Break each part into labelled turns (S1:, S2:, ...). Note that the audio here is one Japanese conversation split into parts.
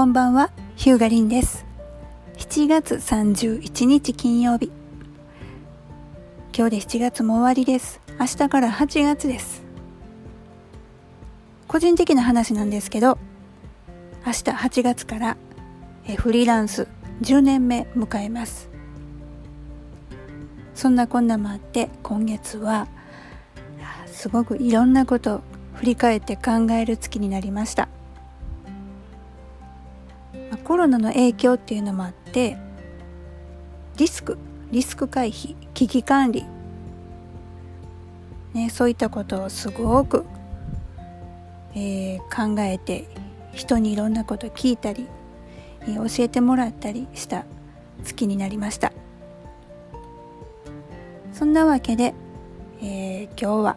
S1: こんばんは、ヒューガリンです。7月31日金曜日。今日で7月も終わりです。明日から8月です。個人的な話なんですけど、明日8月からフリーランス10年目迎えます。そんなこんなもあって今月はすごくいろんなこと振り返って考える月になりましたコロナの影響っていうのもあってリスクリスク回避危機管理、ね、そういったことをすごく、えー、考えて人にいろんなこと聞いたり、えー、教えてもらったりした月になりました。そんなわけで、えー、今日は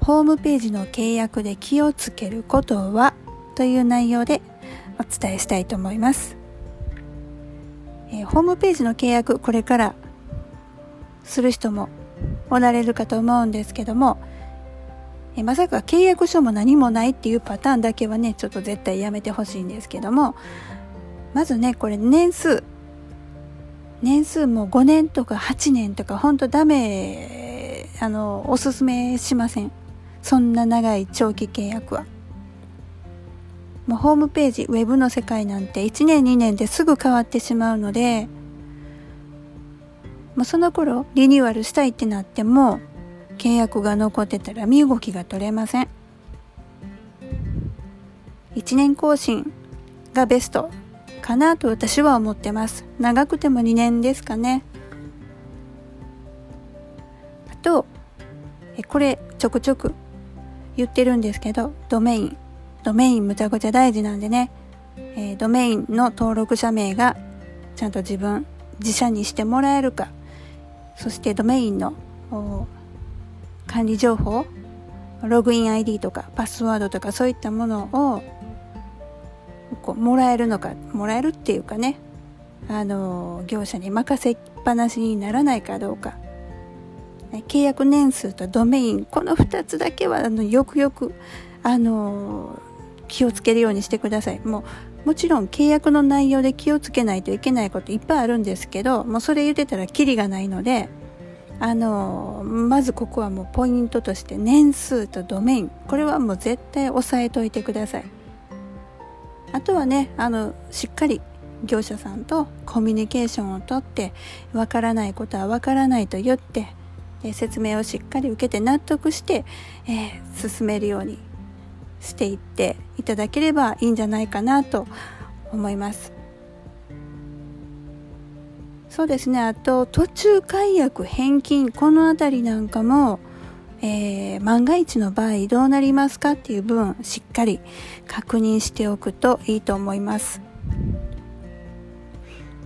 S1: ホームページの契約で気をつけることは？という内容でお伝えしたいと思います、えー、ホームページの契約これからする人もおられるかと思うんですけども、えー、まさか契約書も何もないっていうパターンだけはねちょっと絶対やめてほしいんですけどもまずねこれ年数年数も5年とか8年とかほんとダメあのおすすめしませんそんな長い長期契約は。もうホームページ、ウェブの世界なんて1年2年ですぐ変わってしまうので、もうその頃リニューアルしたいってなっても契約が残ってたら身動きが取れません。1年更新がベストかなと私は思ってます。長くても2年ですかね。あと、これちょくちょく言ってるんですけど、ドメイン。ドメインむちゃくちゃ大事なんでね、えー、ドメインの登録者名がちゃんと自分、自社にしてもらえるか、そしてドメインの管理情報、ログイン ID とかパスワードとかそういったものをこうもらえるのか、もらえるっていうかね、あの、業者に任せっぱなしにならないかどうか。契約年数とドメインこの2つだけはあのよくよくあの気をつけるようにしてください。もうもちろん契約の内容で気をつけないといけないこといっぱいあるんですけどもうそれ言ってたらキリがないのであのまずここはもうポイントとして年数とドメイン。これはもう絶対押さえといてください。あとはねあのしっかり業者さんとコミュニケーションをとってわからないことはわからないと言って説明をしっかり受けて納得して、えー、進めるようにしていっていただければいいんじゃないかなと思います。そうですねあと途中解約返金この辺りなんかも、えー、万が一の場合どうなりますかっていう分しっかり確認しておくといいと思います。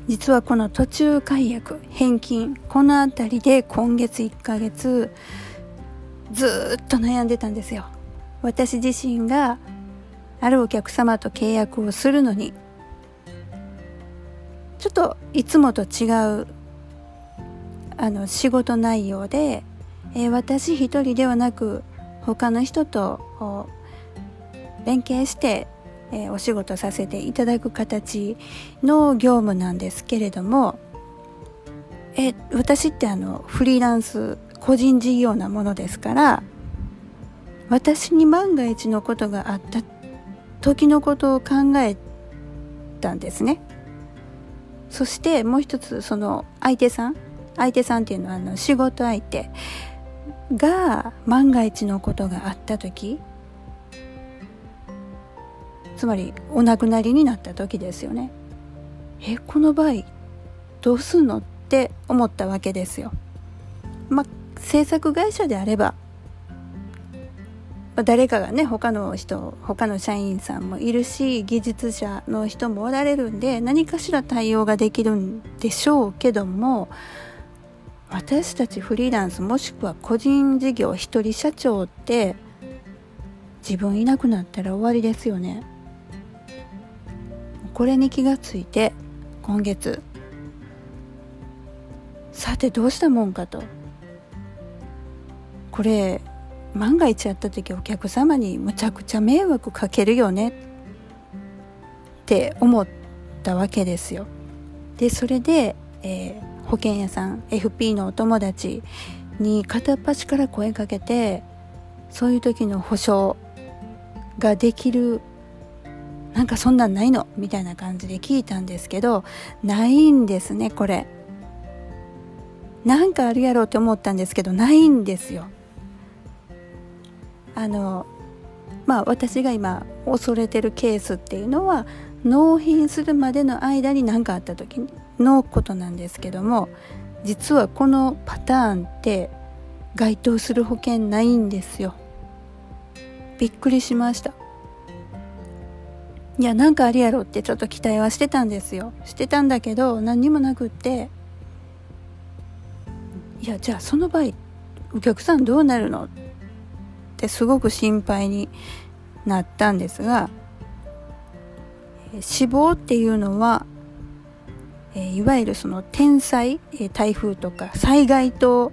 S1: 実はこの途中解約返金この辺りで今月1ヶ月ずっと悩んでたんですよ私自身があるお客様と契約をするのにちょっといつもと違うあの仕事内容で、えー、私一人ではなく他の人と連携してえー、お仕事させていただく形の業務なんですけれども、えー、私ってあのフリーランス個人事業なものですから私に万が一のことがあった時のことを考えたんですね。そしてもう一つその相手さん相手さんっていうのはあの仕事相手が万が一のことがあった時つまりお亡くなりになった時ですよね。えこの場合どうすんのって思ったわけですよ。まあ制作会社であれば誰かがね他の人他の社員さんもいるし技術者の人もおられるんで何かしら対応ができるんでしょうけども私たちフリーランスもしくは個人事業一人社長って自分いなくなったら終わりですよね。これに気がついて今月さてどうしたもんかと。これ万が一やった時お客様にむちゃくちゃ迷惑かけるよね。って思ったわけですよ。でそれで、えー、保険屋さん FP のお友達に片っ端から声かけてそういう時の保証ができるなんかそんなんないの？みたいな感じで聞いたんですけどないんですねこれ。なんかあるやろうって思ったんですけどないんですよ。あのまあ私が今恐れてるケースっていうのは納品するまでの間に何かあった時のことなんですけども実はこのパターンって該当する保険ないんですよ。びっくりしました。いやなんかあるやろってちょっと期待はしてたんですよ。してたんだけど何にもなくって。いやじゃあその場合お客さんどうなるのってすごく心配になったんですが死亡っていうのはいわゆるその天災台風とか災害と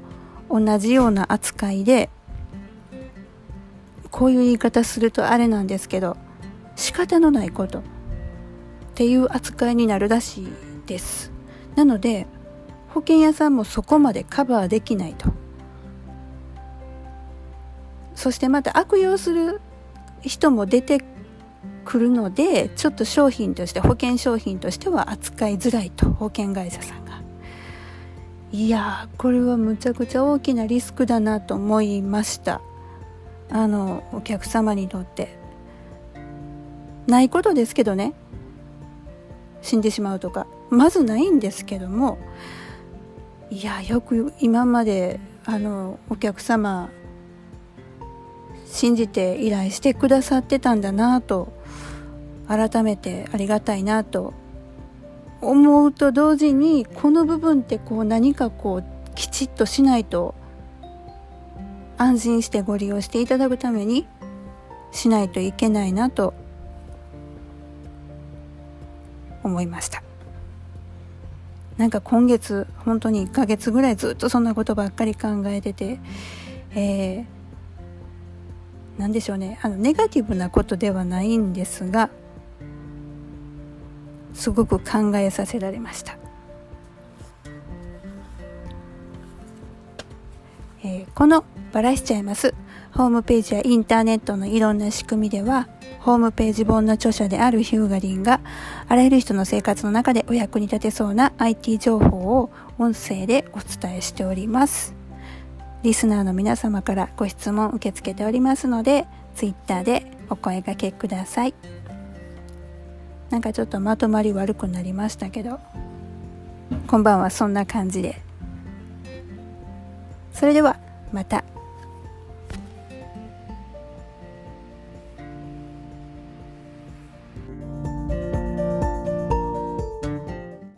S1: 同じような扱いでこういう言い方するとあれなんですけど仕方のないことっていう扱いになるらしいです。なので保険屋さんもそこまでカバーできないと。そしてまた悪用する人も出てくるのでちょっと商品として保険商品としては扱いづらいと保険会社さんが。いやこれはむちゃくちゃ大きなリスクだなと思いました。あのお客様にとってないことですけどね。死んでしまうとか。まずないんですけども。いやよく今まであのお客様信じて依頼してくださってたんだなと改めてありがたいなと思うと同時にこの部分ってこう何かこうきちっとしないと安心してご利用していただくためにしないといけないなと思いました。なんか今月本当に1ヶ月ぐらいずっとそんなことばっかり考えててえー何でしょうね。あのネガティブなことではないんですがすごく考えさせられました、えー、このバラしちゃいます。ホームページやインターネットのいろんな仕組みではホームページ本の著者であるヒューガリンがあらゆる人の生活の中でお役に立てそうな IT 情報を音声でお伝えしております。リスナーの皆様からご質問受け付けておりますので、ツイッターでお声掛けください。なんかちょっとまとまり悪くなりましたけど、こんばんはそんな感じで。それでは、また。